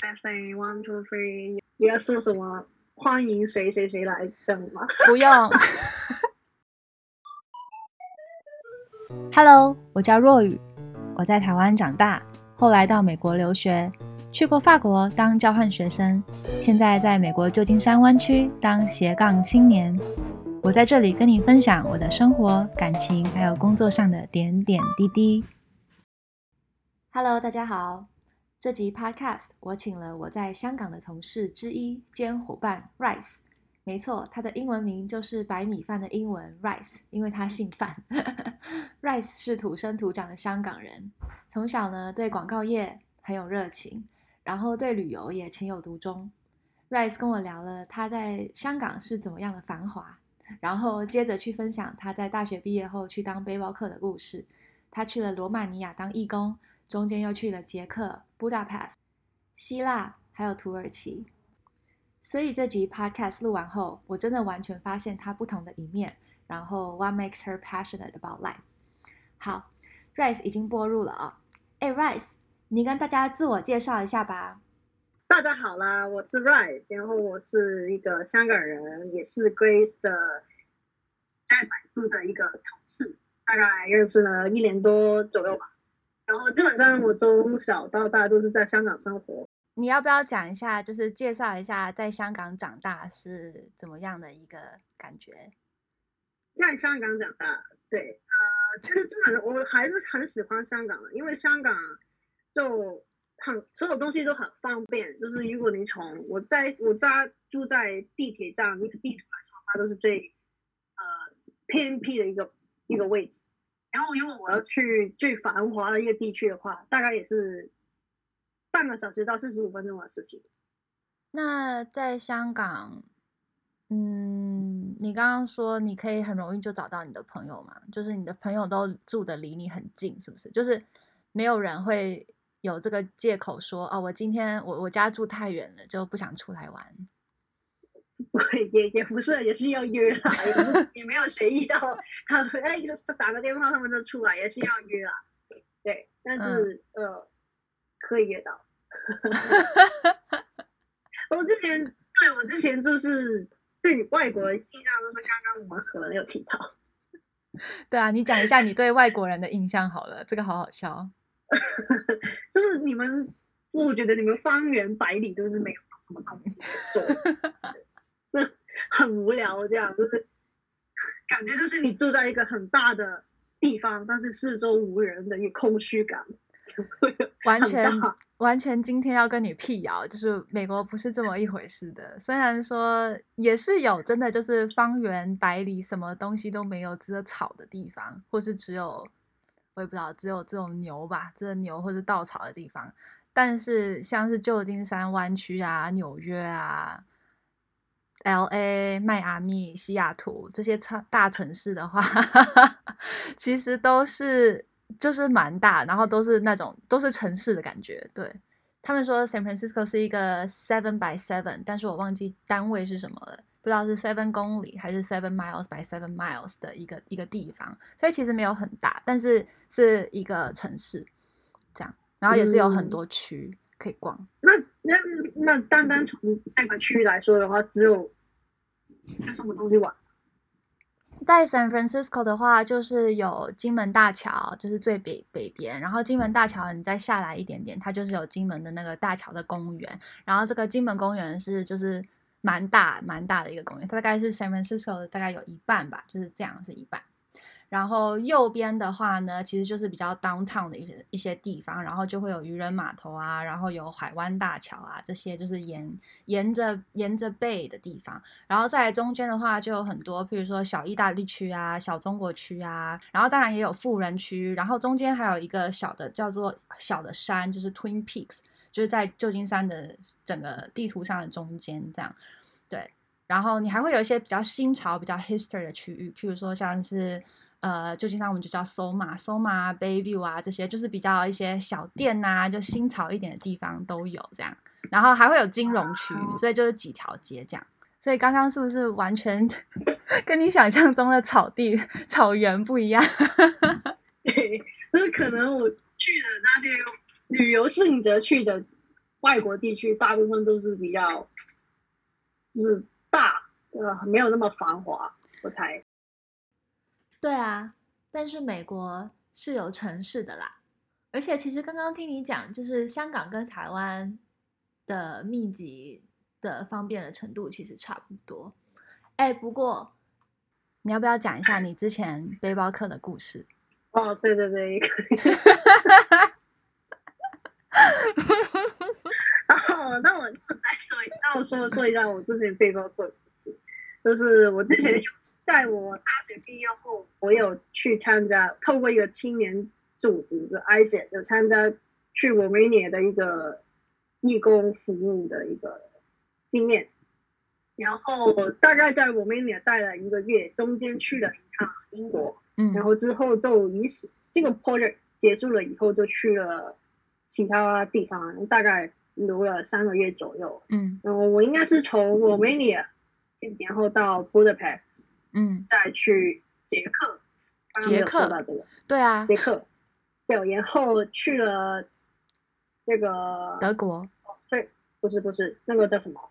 Testing one two three，你要说什么？欢迎谁谁谁来上吗？不用。Hello，我叫若雨，我在台湾长大，后来到美国留学，去过法国当交换学生，现在在美国旧金山湾区当斜杠青年。我在这里跟你分享我的生活、感情，还有工作上的点点滴滴。Hello，大家好。这集 Podcast 我请了我在香港的同事之一兼伙伴 Rice，没错，他的英文名就是白米饭的英文 Rice，因为他姓范。Rice 是土生土长的香港人，从小呢对广告业很有热情，然后对旅游也情有独钟。Rice 跟我聊了他在香港是怎么样的繁华，然后接着去分享他在大学毕业后去当背包客的故事。他去了罗马尼亚当义工。中间又去了捷克、布达佩斯、希腊，还有土耳其。所以这集 podcast 录完后，我真的完全发现她不同的一面。然后，what makes her passionate about life？好，Rice 已经播入了啊。哎，Rice，你跟大家自我介绍一下吧。大家好啦，我是 Rice，然后我是一个香港人，也是 Grace 的在百度的一个同事，大概认识了一年多左右吧。然后基本上我从小到大都是在香港生活。你要不要讲一下，就是介绍一下在香港长大是怎么样的一个感觉？在香港长大，对，呃，其实基本上我还是很喜欢香港的，因为香港就很所有东西都很方便。就是如果你从我在我家住在地铁站那个地图来说，它都是最呃偏僻的一个一个位置。然后，如果我要去最繁华的一个地区的话，大概也是半个小时到四十五分钟的事情。那在香港，嗯，你刚刚说你可以很容易就找到你的朋友嘛？就是你的朋友都住的离你很近，是不是？就是没有人会有这个借口说，哦，我今天我我家住太远了，就不想出来玩。也也不是，也是要约啦，也没有随意到他们哎，就打个电话，他们就出来，也是要约啦。对，但是、嗯、呃，可以约到。我之前对我之前就是对你外国人印象都是刚刚我们可能有提到。对啊，你讲一下你对外国人的印象好了，这个好好笑。就是你们，我觉得你们方圆百里都是没有什么东西做。这很无聊，这样就是感觉就是你住在一个很大的地方，但是四周无人的一个空虚感。完全完全，今天要跟你辟谣，就是美国不是这么一回事的。虽然说也是有真的就是方圆百里什么东西都没有，只有草的地方，或是只有我也不知道，只有这种牛吧，这牛或是稻草的地方。但是像是旧金山湾区啊、纽约啊。L.A. 迈阿密、西雅图这些大城市的话，其实都是就是蛮大，然后都是那种都是城市的感觉。对，他们说，San Francisco 是一个 seven by seven，但是我忘记单位是什么了，不知道是 seven 公里还是 seven miles by seven miles 的一个一个地方，所以其实没有很大，但是是一个城市这样，然后也是有很多区。嗯可以逛。那那那单单从这个区域来说的话，只有有什么东西玩？在 San Francisco 的话，就是有金门大桥，就是最北北边。然后金门大桥你再下来一点点，它就是有金门的那个大桥的公园。然后这个金门公园是就是蛮大蛮大的一个公园，它大概是 San Francisco 的大概有一半吧，就是这样是一半。然后右边的话呢，其实就是比较 downtown 的一些一些地方，然后就会有渔人码头啊，然后有海湾大桥啊，这些就是沿沿着沿着 bay 的地方。然后在中间的话，就有很多，譬如说小意大利区啊、小中国区啊，然后当然也有富人区。然后中间还有一个小的叫做小的山，就是 Twin Peaks，就是在旧金山的整个地图上的中间这样。对，然后你还会有一些比较新潮、比较 history 的区域，譬如说像是。呃，旧金山我们就叫 SoMa、SoMa、Bayview 啊，这些就是比较一些小店呐，就新潮一点的地方都有这样。然后还会有金融区，所以就是几条街这样。所以刚刚是不是完全 跟你想象中的草地、草原不一样？对，就是可能我去的那些旅游性质去的外国地区大部分都是比较就是大，呃，没有那么繁华，我猜。对啊，但是美国是有城市的啦，而且其实刚刚听你讲，就是香港跟台湾的密集的方便的程度其实差不多。哎，不过你要不要讲一下你之前背包客的故事？哦，对对对。然后，那我再说一，那我说说一下我之前背包客的故事，就是我之前有在我大学毕业后，我有去参加，透过一个青年组织，就 ISET，有参加去罗马尼亚的一个义工服务的一个经验。然后大概在罗马尼亚待了一个月，中间去了一趟英国，嗯，然后之后就一时这个 project 结束了以后，就去了其他地方，大概留了三个月左右，嗯，然后我应该是从罗马尼亚，然后到 Budapest，嗯，再去捷克，捷克，这个、对啊，捷克，对，然后去了这个德国，对，不是不是，那个叫什么？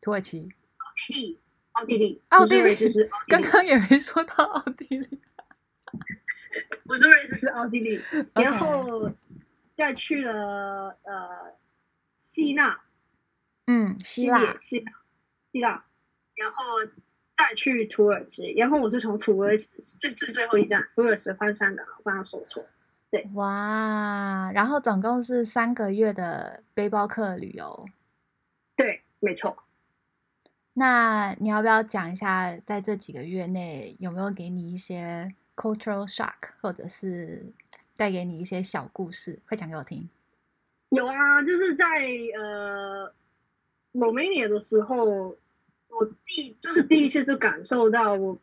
土耳其、奥地利、奥地利、奥地利，就是 刚刚也没说到奥地利，不是瑞士，是奥地利。然后再去了呃希腊，嗯，希腊，希腊，希腊，然后再去土耳其，然后我是从土耳其最最最后一站土耳其换香港，我刚刚说错，对，哇，然后总共是三个月的背包客旅游，对，没错。那你要不要讲一下，在这几个月内有没有给你一些 cultural shock，或者是带给你一些小故事，快讲给我听。有啊，就是在呃，罗马尼亚的时候，我第就是第一次就感受到我，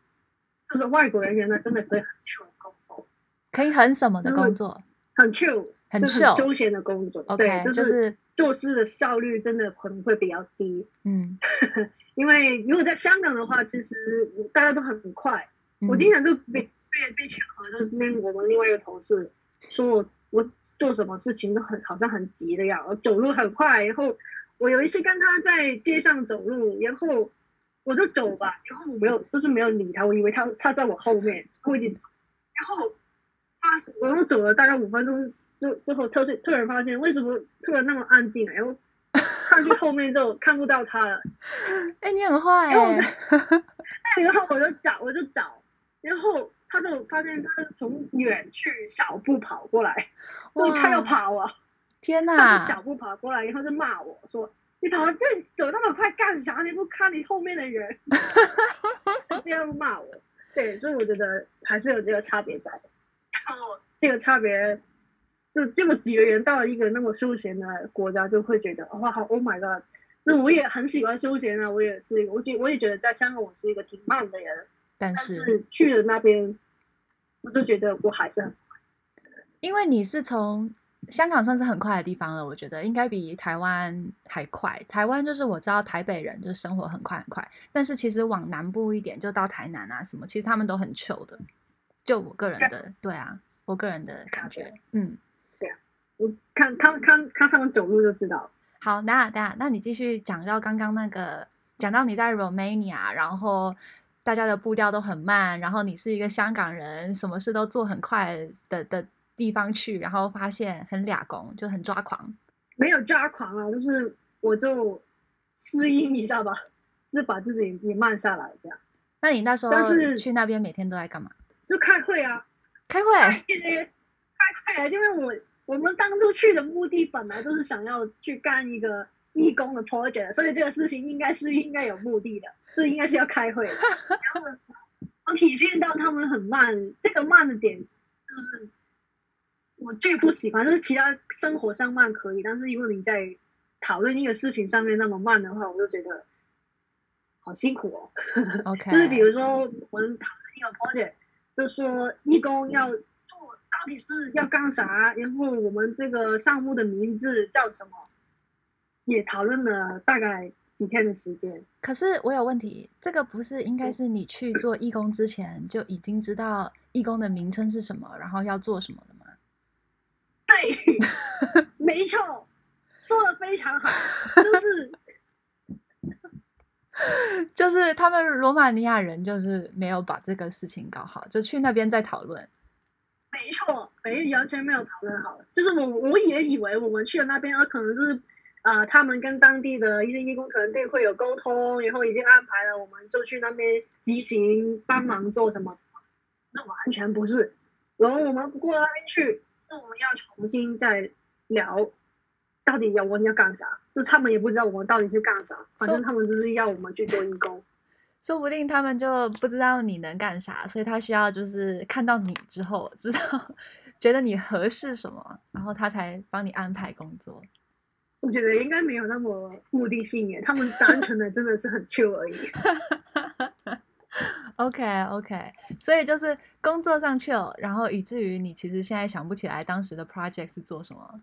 就是外国人原来真的可以很 chill 工作，可以很什么的工作，很 chill，很 chill，很休闲的工作。对，就是做事的效率真的可能会比较低。嗯。因为如果在香港的话，其实大家都很快。嗯、我经常就被被被抢了，就是那我们另外一个同事说我我做什么事情都很好像很急的样，我走路很快。然后我有一次跟他在街上走路，然后我就走吧，然后我没有就是没有理他，我以为他他在我后面，我已经，然后发现我又走了大概五分钟，就最后突突然发现为什么突然那么安静，然后。看去后面就看不到他了。哎、欸，你很坏哎、欸！然后我就找，我就找，然后他就发现他从远去小步跑过来，哇他要跑啊！天哪！他就小步跑过来，然后就骂我说：“你跑得这走那么快干啥？你不看你后面的人？”他 这样骂我。对，所以我觉得还是有这个差别在。然后这个差别。就这么几个人到了一个那么休闲的国家，就会觉得哇，好，Oh my god！就我也很喜欢休闲啊，我也是，我觉我也觉得在香港我是一个挺慢的人，但是，但是去了那边，我就觉得我还是很快。因为你是从香港算是很快的地方了，我觉得应该比台湾还快。台湾就是我知道台北人就生活很快很快，但是其实往南部一点，就到台南啊什么，其实他们都很 chill 的。就我个人的，对，对啊，我个人的感觉，嗯。对啊我看看看看他们走路就知道。好，那那那你继续讲到刚刚那个，讲到你在 Romania，然后大家的步调都很慢，然后你是一个香港人，什么事都做很快的的地方去，然后发现很俩工，就很抓狂。没有抓狂啊，就是我就适应一下吧，就是把自己也慢下来这样。那你那时候是去那边每天都在干嘛？就开会啊，开会，开会啊，因为我。我们当初去的目的本来就是想要去干一个义工的 project，所以这个事情应该是应该有目的的，所以应该是要开会的。然后我体现到他们很慢，这个慢的点就是我最不喜欢，就是其他生活上慢可以，但是如果你在讨论一个事情上面那么慢的话，我就觉得好辛苦哦。OK，就是比如说我们讨论一个 project，就说义工要做。到底是要干啥？然后我们这个项目的名字叫什么？也讨论了大概几天的时间。可是我有问题，这个不是应该是你去做义工之前就已经知道义工的名称是什么，然后要做什么的吗？对，没错。说的非常好，就是 就是他们罗马尼亚人就是没有把这个事情搞好，就去那边再讨论。没错，没完全没有讨论好，就是我我也以为我们去了那边，啊，可能就是啊、呃，他们跟当地的一些义工团队会有沟通，然后已经安排了，我们就去那边执行帮忙做什么什么，这完全不是。然后我们过到那边去，是我们要重新再聊。到底要我们要干啥？就他们也不知道我们到底是干啥，反正他们就是要我们去做义工。说不定他们就不知道你能干啥，所以他需要就是看到你之后，知道觉得你合适什么，然后他才帮你安排工作。我觉得应该没有那么目的性耶，他们单纯的真的是很 chill 而已。OK OK，所以就是工作上 chill，然后以至于你其实现在想不起来当时的 project 是做什么。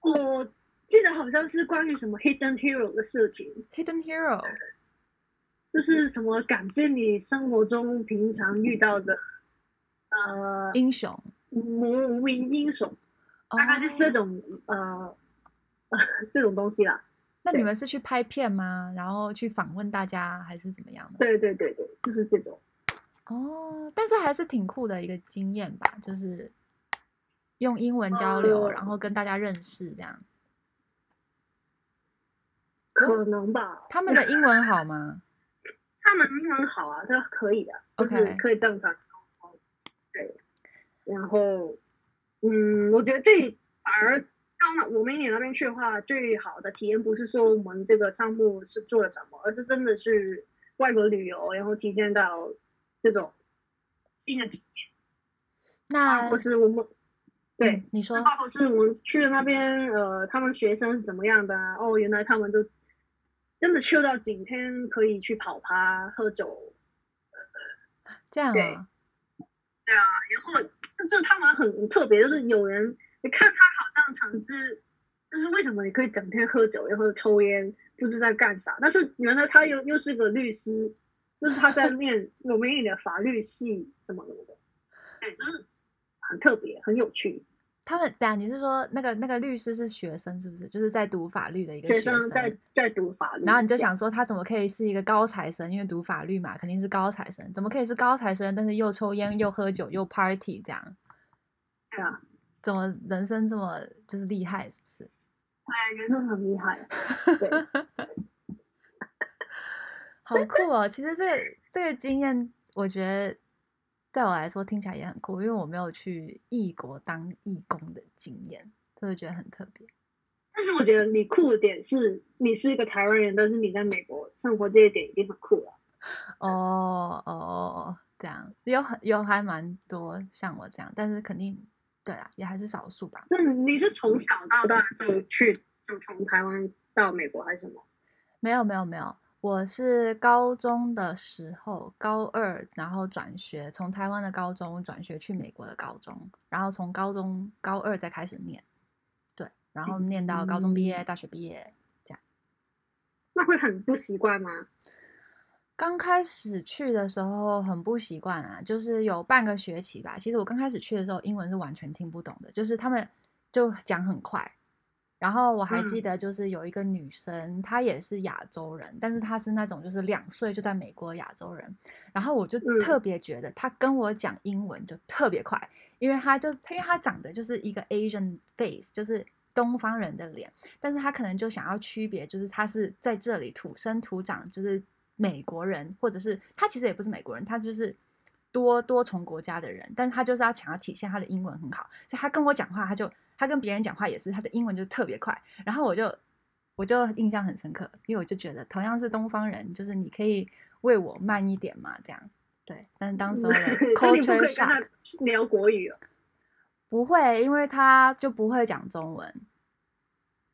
我记得好像是关于什么 hidden hero 的事情。hidden hero 就是什么感谢你生活中平常遇到的呃英雄，无名英雄，大概就是这种、oh. 呃 这种东西啦。那你们是去拍片吗？然后去访问大家还是怎么样的？对对对对，就是这种。哦，oh, 但是还是挺酷的一个经验吧，就是。用英文交流，呃、然后跟大家认识，这样可能吧？他们的英文好吗？他们英文好啊，这可以的，OK，就是可以正常沟通。对，然后，嗯，我觉得这反而到那我们你那边去的话，最好的体验不是说我们这个项目是做了什么，而是真的是外国旅游，然后体验到这种新的体验。那不是我们。对，嗯、你说，或者是我们去了那边，呃，他们学生是怎么样的？哦，原来他们都真的去到景天可以去跑趴、喝酒，这样啊？对，对啊，然后就，就他们很特别，就是有人你看他好像常是，就是为什么你可以整天喝酒，然后抽烟，不知在干啥？但是原来他又又是个律师，就是他在念我们念的法律系什么什么的，对，就是。很特别，很有趣。他们，对啊，你是说那个那个律师是学生是不是？就是在读法律的一个学生，学生在在读法律。然后你就想说，他怎么可以是一个高材生？因为读法律嘛，肯定是高材生。怎么可以是高材生？但是又抽烟又喝酒又 party 这样？对啊，怎么人生这么就是厉害？是不是？哎，人生很厉害。对，好酷哦！其实这个这个经验，我觉得。在我来说听起来也很酷，因为我没有去异国当义工的经验，所以觉得很特别。但是我觉得你酷的点是，你是一个台湾人，但是你在美国生活这一点一定很酷啊。哦哦，这样有很有还蛮多像我这样，但是肯定对啊，也还是少数吧。那你是从小到大就去，就从台湾到美国还是什么？没有没有没有。我是高中的时候，高二，然后转学，从台湾的高中转学去美国的高中，然后从高中高二再开始念，对，然后念到高中毕业、嗯、大学毕业，这样。那会很不习惯吗？刚开始去的时候很不习惯啊，就是有半个学期吧。其实我刚开始去的时候，英文是完全听不懂的，就是他们就讲很快。然后我还记得，就是有一个女生，嗯、她也是亚洲人，但是她是那种就是两岁就在美国的亚洲人。然后我就特别觉得她跟我讲英文就特别快，因为她就因为她长得就是一个 Asian face，就是东方人的脸，但是她可能就想要区别，就是她是在这里土生土长，就是美国人，或者是他其实也不是美国人，他就是多多重国家的人，但是他就是要想要体现他的英文很好，所以他跟我讲话，他就。他跟别人讲话也是，他的英文就特别快，然后我就我就印象很深刻，因为我就觉得同样是东方人，就是你可以为我慢一点嘛，这样对。但是当时的 culture shock，聊国语哦？不会，因为他就不会讲中文，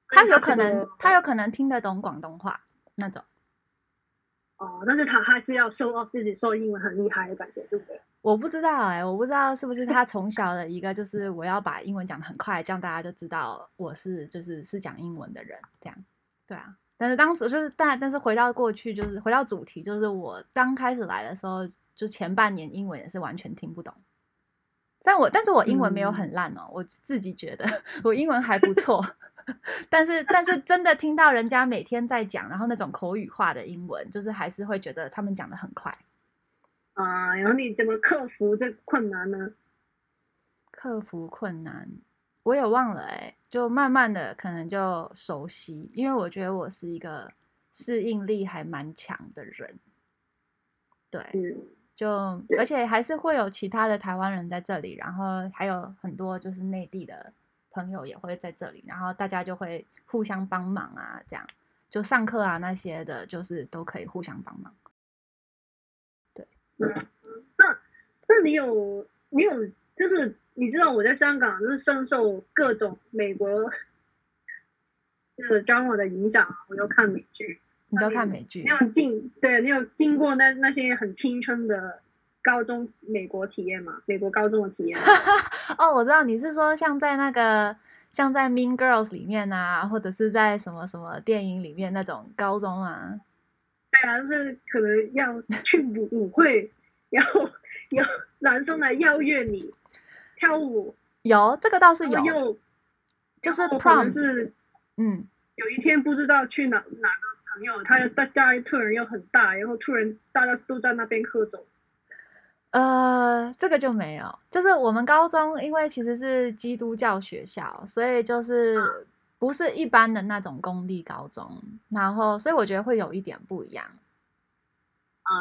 他有可能他有可能听得懂广东话那种。哦，但是他还是要 show off 自己说英文很厉害的感觉，对不对？我不知道哎、欸，我不知道是不是他从小的一个，就是我要把英文讲的很快，这样大家就知道我是就是是讲英文的人，这样，对啊。但是当时就是但但是回到过去，就是回到主题，就是我刚开始来的时候，就前半年英文也是完全听不懂。但我但是我英文没有很烂哦，嗯、我自己觉得 我英文还不错。但是但是真的听到人家每天在讲，然后那种口语化的英文，就是还是会觉得他们讲的很快。啊，然后你怎么克服这困难呢？克服困难，我也忘了哎、欸，就慢慢的可能就熟悉，因为我觉得我是一个适应力还蛮强的人。对，嗯、就而且还是会有其他的台湾人在这里，然后还有很多就是内地的朋友也会在这里，然后大家就会互相帮忙啊，这样就上课啊那些的，就是都可以互相帮忙。对嗯，那那你有你有就是你知道我在香港就是深受各种美国就是 drama 的影响，我就看美剧。你都看美剧？你有经对，你有经过那那些很青春的高中美国体验嘛？美国高中的体验？哦，我知道你是说像在那个像在 Mean Girls 里面啊，或者是在什么什么电影里面那种高中啊。对啊，就是可能要去舞舞会，然后有男生来邀约你跳舞。有这个倒是有，又就是 prom 是嗯，有一天不知道去哪哪个朋友，他又大家突然又很大，然后突然大家都在那边喝酒。呃，这个就没有，就是我们高中因为其实是基督教学校，所以就是。嗯不是一般的那种公立高中，然后所以我觉得会有一点不一样，啊，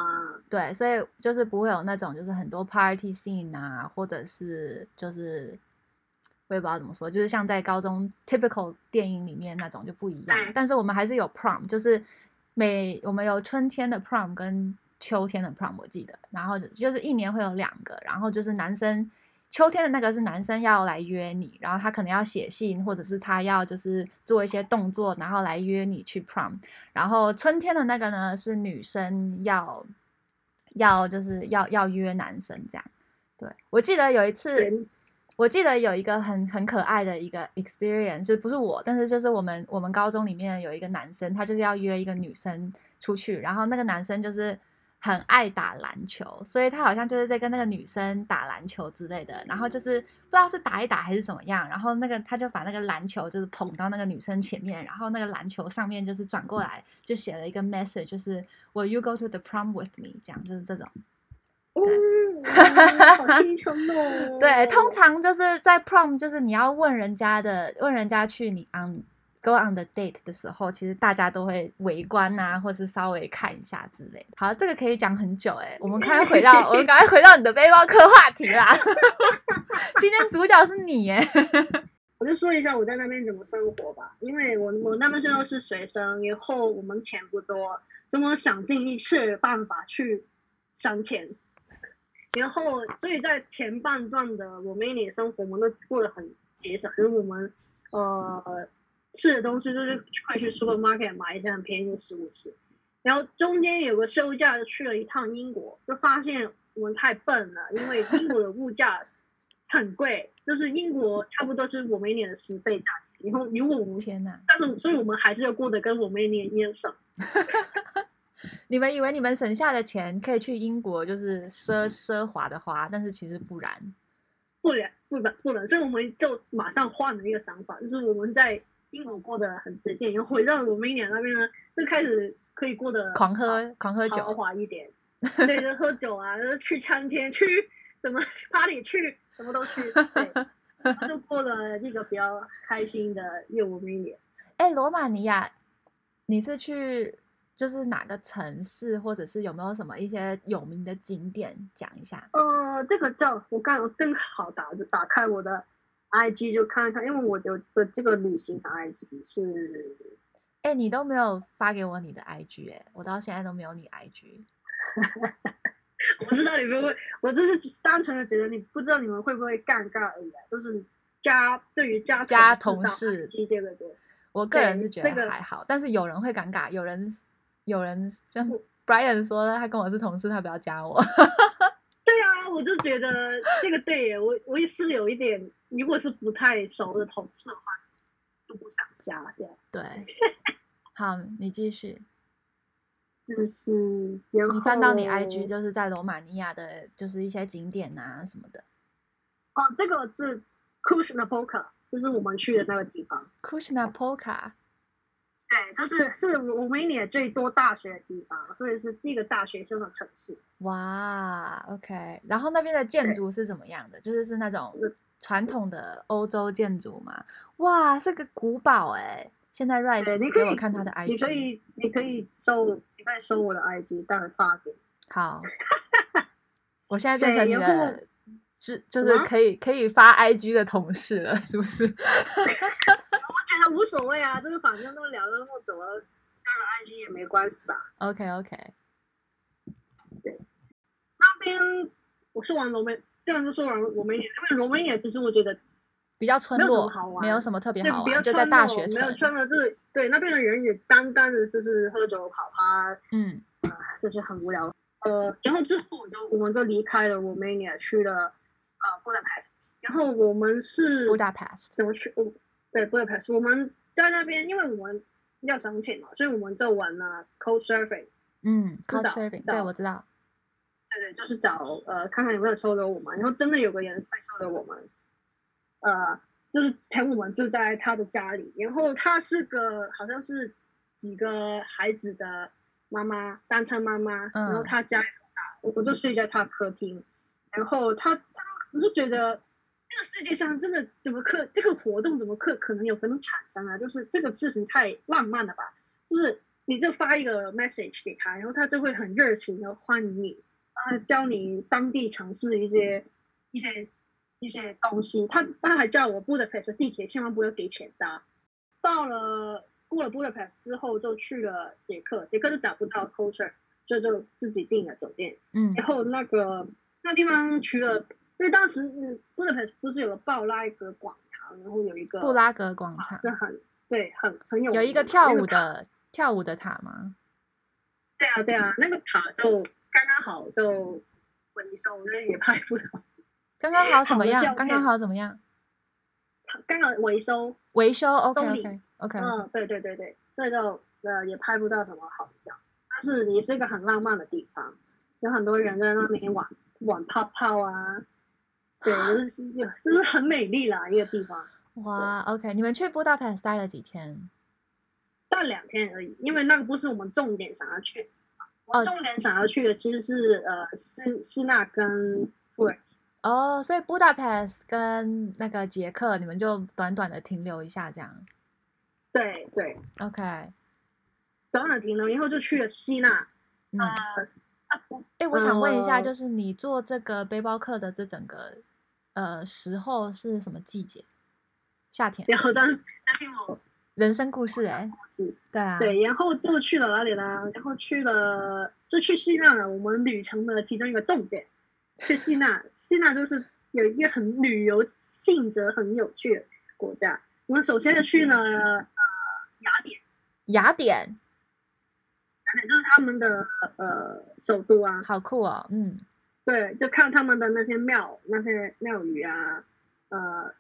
对，所以就是不会有那种就是很多 party scene 啊，或者是就是我也不知道怎么说，就是像在高中 typical 电影里面那种就不一样。但是我们还是有 prom，就是每我们有春天的 prom 跟秋天的 prom，我记得，然后就是一年会有两个，然后就是男生。秋天的那个是男生要来约你，然后他可能要写信，或者是他要就是做一些动作，然后来约你去 prom。然后春天的那个呢是女生要要就是要要约男生这样。对，我记得有一次，我记得有一个很很可爱的一个 experience，就不是我，但是就是我们我们高中里面有一个男生，他就是要约一个女生出去，然后那个男生就是。很爱打篮球，所以他好像就是在跟那个女生打篮球之类的，然后就是不知道是打一打还是怎么样，然后那个他就把那个篮球就是捧到那个女生前面，然后那个篮球上面就是转过来就写了一个 message，就是 Will you go to the prom with me？这样就是这种。嗯，好青春哦。对，通常就是在 prom，就是你要问人家的，问人家去你 on。Go on the date 的时候，其实大家都会围观啊，或是稍微看一下之类。好，这个可以讲很久哎、欸，我们赶快回到，我们赶快回到你的背包客话题啦。今天主角是你耶，我就说一下我在那边怎么生活吧，因为我我那边现在是学生，然后我们钱不多，就我想尽一切办法去省钱，然后所以在前半段的我们一年生活，我们都过得很节省，因为我们呃。吃的东西就是快去 supermarket 买一些很便宜的食物吃，然后中间有个休假就去了一趟英国，就发现我们太笨了，因为英国的物价很贵，就是英国差不多是我们一年的十倍价钱。然后如果我们天哪，但是所以我们还是要过得跟我们一年一样省。你们以为你们省下的钱可以去英国就是奢奢华的花，但是其实不然，不然不能不能，所以我们就马上换了一个想法，就是我们在。英国过得很节俭，又回到我们一年那边呢，就开始可以过得狂喝狂喝酒，豪华一点。对，就喝酒啊，就是去餐厅，去什么 party，去什么都去，对，就过了一个比较开心的一五年。哎，罗马尼亚，你是去就是哪个城市，或者是有没有什么一些有名的景点讲一下？呃，这个叫我刚刚正好打打开我的。I G 就看看，因为我的这个旅行的 I G 是，哎、欸，你都没有发给我你的 I G 哎，我到现在都没有你 I G。我不知道你会不会，我就是单纯的觉得你不知道你们会不会尴尬而已，都、就是加对于加加同事这个对，我个人是觉得还好，这个、但是有人会尴尬，有人有人像 Brian 说他跟我是同事，他不要加我。我就觉得这个对耶，我我也是有一点，如果是不太熟的同事的话，就不想加这样。对，好，你继续。就是你翻到你 IG，就是在罗马尼亚的，就是一些景点啊什么的。哦，这个是 Kushnapoka，就是我们去的那个地方。Cluj-Napoca。对，就是是 Romania 最多大学的地方，所以是第一个大学生的城市。哇，OK。然后那边的建筑是怎么样的？就是是那种传统的欧洲建筑嘛？哇，是个古堡哎。现在 Rice 你给我看他的 IG，你可以你可以收，你可以收我的 IG，待会发给你。好，我现在变成你的，是就是可以可以发 IG 的同事了，是不是？觉得无所谓啊，这个反正都聊了那么久了，当然 IG 也没关系吧。OK OK。对，那边我说完罗梅，这样就说完罗梅尼亚，因为罗梅尼亚其实我觉得比较村落，没有什么特别好玩，就在大学城，没有村落，就是对那边的人也单单的就是喝酒跑趴，嗯啊、呃，就是很无聊。呃，然后之后我就我们就离开了罗梅尼亚，去了啊布达佩斯，然后我们是布达佩斯怎么去？对，不会拍。我们在那边，因为我们要省钱嘛，所以我们就玩了 Couchsurfing。嗯，Couchsurfing，对，我知道。对对，就是找呃，看看有没有收留我们，然后真的有个人会收留我们。呃，就是请我们住在他的家里，然后他是个好像是几个孩子的妈妈，单亲妈妈，嗯、然后他家里很大，我我就睡在他客厅，然后他他我就觉得。这个世界上真的怎么可这个活动怎么可可能有可能产生啊？就是这个事情太浪漫了吧？就是你就发一个 message 给他，然后他就会很热情的欢迎你啊，教你当地城市一些一些一些东西。他他还叫我布达佩斯地铁千万不要给钱搭。到了过了布达佩斯之后，就去了捷克，捷克就找不到 culture，所以就自己订了酒店。嗯，然后那个那地方除了。因为当时嗯，布达佩斯不是有个布拉格广场，然后有一个布拉格广场是很对，很很有有一个跳舞的跳舞的塔吗？对啊对啊，那个塔就刚刚好就维修，我觉得也拍不到。刚刚好怎么样？刚刚好怎么样？刚刚维修维修 OK OK OK 嗯，对对对对，所以就呃也拍不到什么好照，但是也是一个很浪漫的地方，有很多人在那边玩玩泡泡啊。对，就是 就是很美丽啦，一个地方。哇，OK，你们去布达佩斯待了几天？待两天而已，因为那个不是我们重点想要去。哦，重点想要去的其实是呃，希希腊跟土耳其。哦，所以布达佩斯跟那个捷克，你们就短短的停留一下，这样。对对，OK。短短停留，然后就去了希腊。嗯。哎、我想问一下，就是你做这个背包客的这整个。呃，时候是什么季节？夏天。然后在那边我 人生故事哎、欸，是，对啊，对，然后就去了哪里呢？然后去了，就去希腊了。我们旅程的其中一个重点，去希腊。希腊就是有一个很旅游性质很有趣的国家。我们首先就去了呃雅典。雅典。雅典就是他们的呃首都啊。好酷哦，嗯。对，就看他们的那些庙，那些庙宇啊，呃，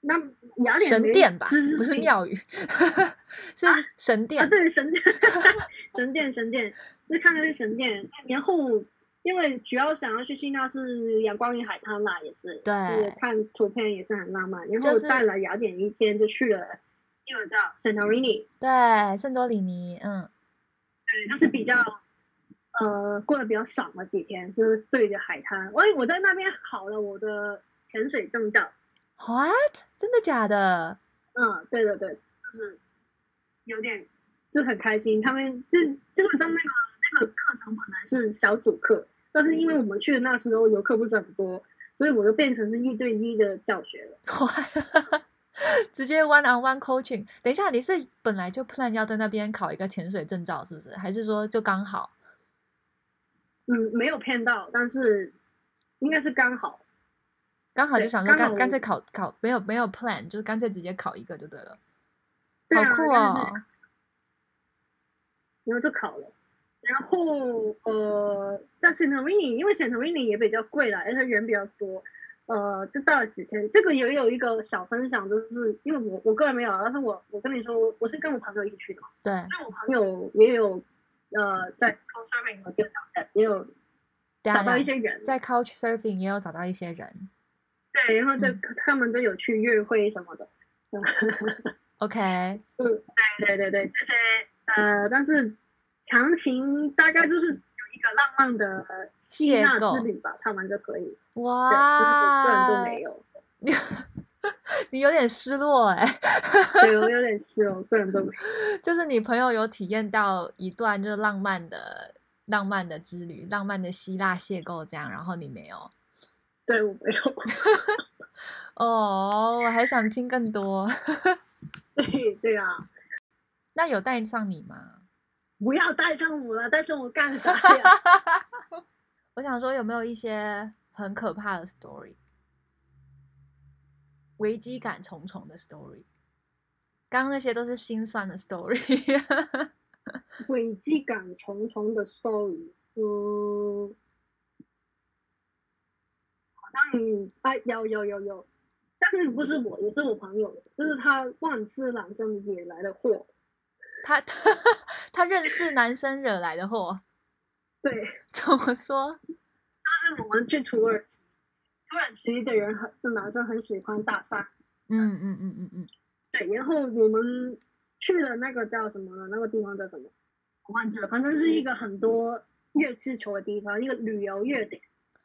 那雅典神殿吧，不是庙宇，是神殿啊，啊，对，神殿，神殿，神殿，就看那些神殿。然后，因为主要想要去希腊是阳光与海滩啦，也是，对，看图片也是很浪漫。然后带了雅典一天，就去了一个叫圣托里尼，对，圣多里尼，嗯，对，就是比较。呃，过得比较爽了几天，就是对着海滩。我我在那边考了我的潜水证照。What？真的假的？嗯，对对对，就是有点，就很开心。他们就基本上那个那个课程本来是小组课，但是因为我们去的那时候游客不是很多，所以我就变成是一对一的教学了。直接 one on one coaching。等一下，你是本来就 plan 要在那边考一个潜水证照，是不是？还是说就刚好？嗯，没有骗到，但是应该是刚好，刚好就想说干干脆考考，没有没有 plan，就是干脆直接考一个就对了。对啊，好酷哦！然后就考了，然后呃，在 Santorini，因为 Santorini 也比较贵啦，而且人比较多，呃，就到了几天。这个也有一个小分享，就是因为我我个人没有，但是我我跟你说，我是跟我朋友一起去的，对，那我朋友也有。呃，在 Couchsurfing 也有找，也有找到一些人，在 Couchsurfing 也有找到一些人。对，然后就、嗯、他们都有去约会什么的。OK，嗯，对对对对，这些呃，但是强行大概就是有一个浪漫的希腊之旅吧，他们就可以。哇，个人都没有。你你有点失落哎、欸，对，我有点失落，个人都没。就是你朋友有体验到一段就是浪漫的浪漫的之旅，浪漫的希腊邂逅这样，然后你没有。对，我没有。哦，我还想听更多。对对啊，那有带上你吗？不要带上我了，带上我干啥呀？我想说，有没有一些很可怕的 story，危机感重重的 story？刚刚那些都是心酸的 story。危机感重重的 story，嗯。嗯，哎，有有有有，但是不是我，也是我朋友，就是他万事男生惹来的祸。他他 他认识男生惹来的祸。对，怎么说？就是我们去土耳其，土耳其的人很，的男生很喜欢搭讪。嗯嗯嗯嗯嗯。对，然后我们去了那个叫什么呢？那个地方叫什么？我忘记了，反正是一个很多热气球的地方，一个旅游热点，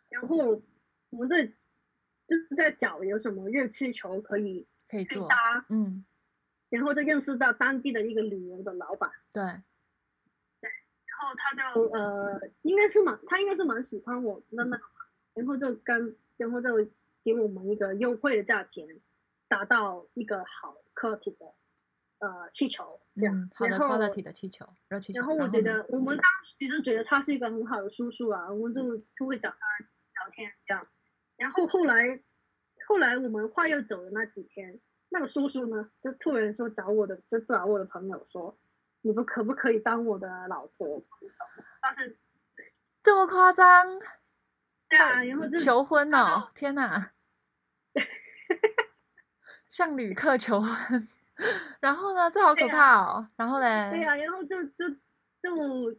然后。我们在就在找有什么热气球可以可以做，嗯，然后就认识到当地的一个旅游的老板，对，对，然后他就呃，应该是蛮，他应该是蛮喜欢我的那个，然后就跟，然后就给我们一个优惠的价钱，达到一个好 quality 的呃气球，这样，嗯、好的 quality 的气球，热气球。然后我觉得我们当时其实觉得他是一个很好的叔叔啊，我们就就会找他聊天这样。然后后来，后来我们快要走的那几天，那个叔叔呢，就突然说找我的，就找我的朋友说，你们可不可以当我的老婆？但是这么夸张？对啊，然后就求婚哦！天哪，向旅客求婚，然后呢？这好可怕哦！然后嘞？对啊，然后就就就，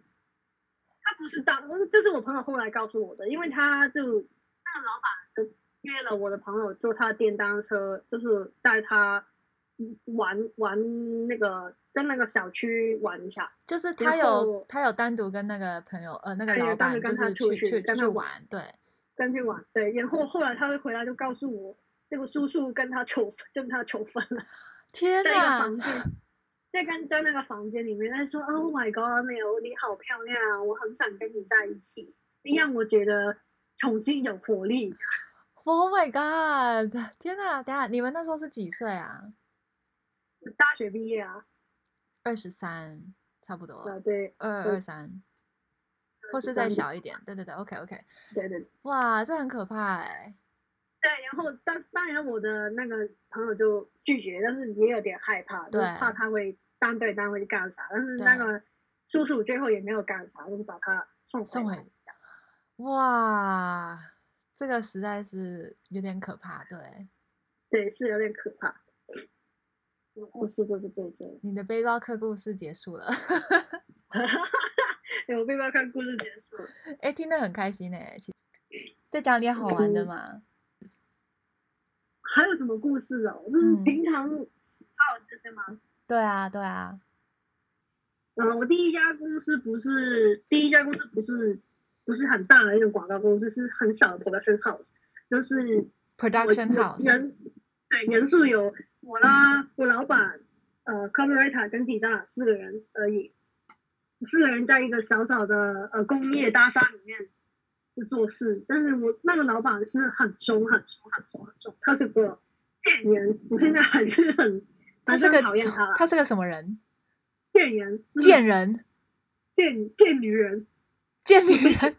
他不是当，这是我朋友后来告诉我的，因为他就那个老板就。约了我的朋友坐他的电单车，就是带他玩玩那个在那个小区玩一下。就是他有他有单独跟那个朋友呃那个老板跟他出去跟他玩，对，跟去玩对。然后后来他会回来就告诉我，那个叔叔跟他求跟他求婚了。天哪！在那个房间，在跟在那个房间里面，他说：“Oh my God，那个你好漂亮，我很想跟你在一起，你让我觉得重新有活力。” Oh my god！天哪，等下你们那时候是几岁啊？大学毕业啊，二十三，差不多。啊，对，二二三，或是再小一点。对对对，OK OK。对对。哇，这很可怕哎。对，然后当当然我的那个朋友就拒绝，但是也有点害怕，就怕他会当对当会干啥。但是那个叔叔最后也没有干啥，就是把他送送回。哇。这个实在是有点可怕，对，对，是有点可怕。故事就是这这。你的背包客故事结束了，我背包客故事结束了。哎，听得很开心呢。其实，再讲点好玩的嘛。还有什么故事哦？就是平常喜好这些吗？对啊，对啊。嗯，我第一家公司不是第一家公司不是。不是很大的一种广告公司，是很小的 production house，就是 production house 人对人数有我啦，我老板，呃，copywriter 跟 designer 四个人而已，四个人在一个小小的呃工业大厦里面就做事，但是我那个老板是很凶很凶很凶很凶，他是个贱人，我现在还是很他是个讨厌他，他是个什么人？贱人，贱人，贱贱女人。贱女人，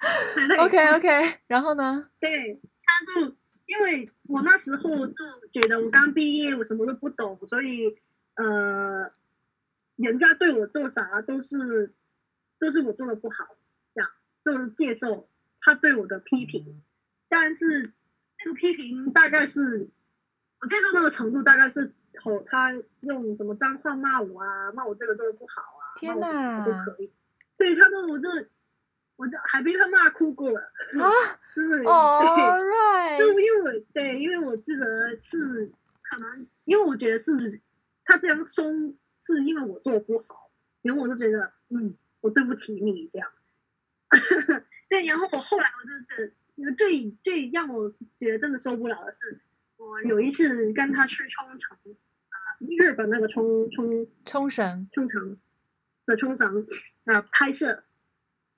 OK OK，然后呢？对，他就因为我那时候就觉得我刚毕业，我什么都不懂，所以呃，人家对我做啥都是都是我做的不好，这样就是接受他对我的批评，但是这个批评大概是我接受那个程度，大概是吼他用什么脏话骂我啊，骂我这个做的不好啊，天哪，都可以。对他们，我就我就还被他骂哭过了。啊！对，right，就因为我对，因为我记得是可能，因为我觉得是他这样说，是因为我做不好，然后我就觉得，嗯，我对不起你这样。对，然后我后来我就是，因为最最让我觉得真的受不了的是，我有一次跟他去冲绳啊，日本那个冲冲冲绳。冲绳的冲绳啊拍摄，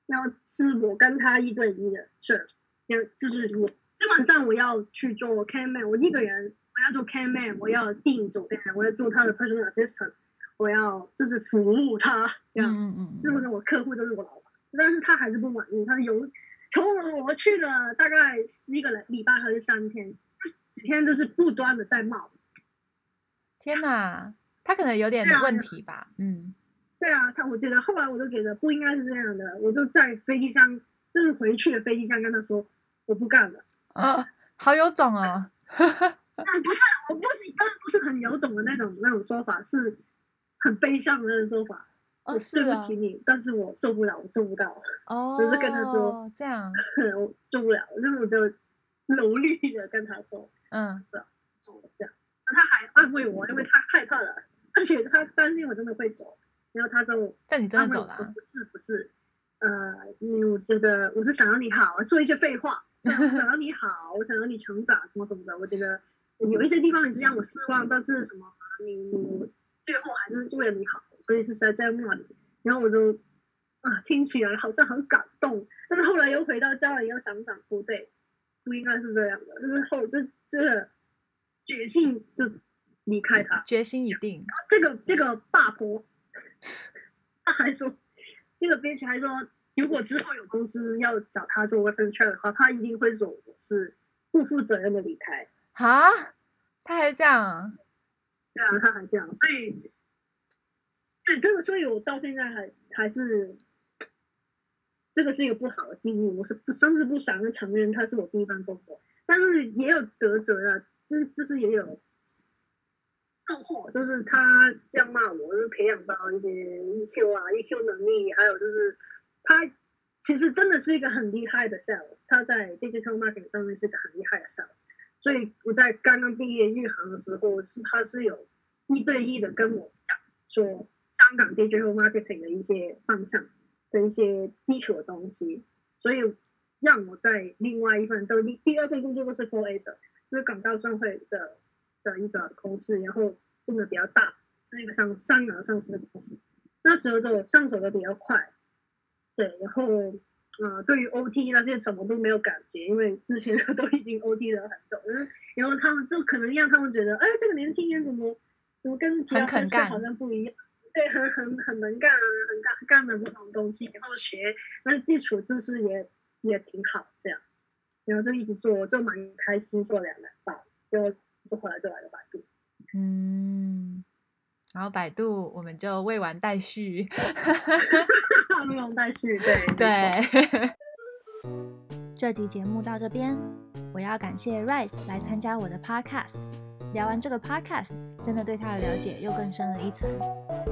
然后是我跟他一对一的事，然后就是我基本上我要去做 cameraman，我一个人我要做 cameraman，我要订酒店，我要做他的 personal assistant，我要就是服务他这样，嗯嗯嗯，基本上我客户都是我老板。但是他还是不满意，他有从我去了大概一个礼拜还是三天，几天都是不断的在骂。天哪，他可能有点问题吧？嗯，对啊，他我觉得后来我都觉得不应该是这样的，我就在飞机上，就是回去的飞机上跟他说我不干了。啊，好有种哦！不是，我不是，当然不是很有种的那种那种说法，是很悲伤的那种说法。哦，我对不起你，哦，但是我受不了，我做不到。哦，我是跟他说这样，我做不了，然后我就努力的跟他说，嗯，是做，这样。他还安慰我，因为他害怕了，而且他担心我真的会走，然后他就，但你真的走了？不是不是，呃，我觉得我是想让你好，说一些废话，想让你好，我想让你成长，什么什么的。我觉得有一些地方你是让我失望，但是什么，你你最后还是为了你好。所以是在在骂你，然后我就啊，听起来好像很感动，但是后来又回到家里，又想想不对，不应该是这样的，就是后就就是决心就离开他，决心已定。这个这个霸婆，他还说，这个编剧还说，如果之后有公司要找他做 reference check 的话，他一定会说我是不负责任的离开。哈，他还这样？对啊，他还这样，所以。对，这个所以我到现在还还是，这个是一个不好的经历，我是不甚至不想承认他是我第一份工作，但是也有得着啊，就是就是也有收获，就是他这样骂我，就是培养到一些 EQ 啊，EQ 能力，还有就是他其实真的是一个很厉害的 sales，他在 digital marketing 上面是个很厉害的 sales，所以我在刚刚毕业入行的时候，是他是有一对一的跟我讲说。香港 digital marketing 的一些方向的一些基础的东西，所以让我在另外一份都第第二份工作都是 f o r a s，就是港大商会的的一个公司，然后真的比较大，是一个上上港上市的公司。那时候就上手的比较快，对，然后啊、呃，对于 OT 那些什么都没有感觉，因为之前 都已经 OT 的很熟，然后他们就可能让他们觉得，哎，这个年轻人怎么怎么跟其他同事好像不一样。对，很很很能干，很干干的不同东西，然后学，那基础知识也也挺好，这样，然后就一直做，就蛮开心，做两年吧，就就后来就来了百度。嗯，然后百度我们就未完待续，未完待续，对对。这集节目到这边，我要感谢 Rice 来参加我的 Podcast。聊完这个 podcast，真的对他的了解又更深了一层。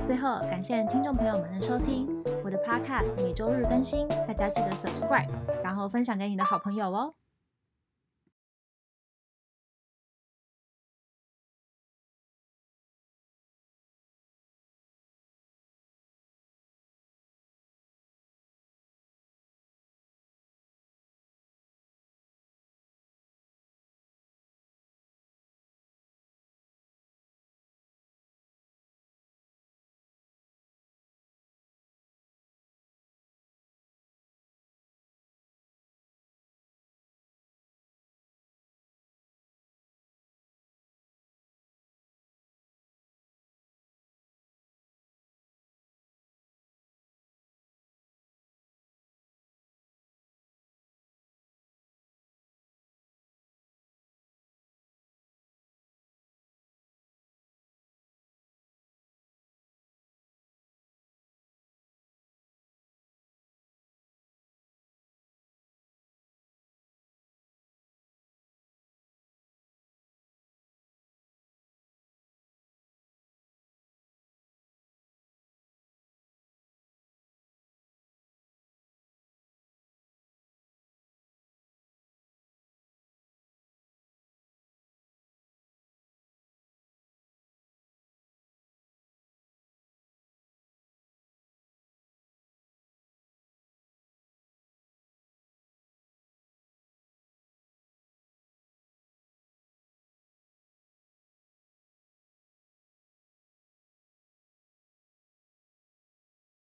最后，感谢听众朋友们的收听，我的 podcast 每周日更新，大家记得 subscribe，然后分享给你的好朋友哦。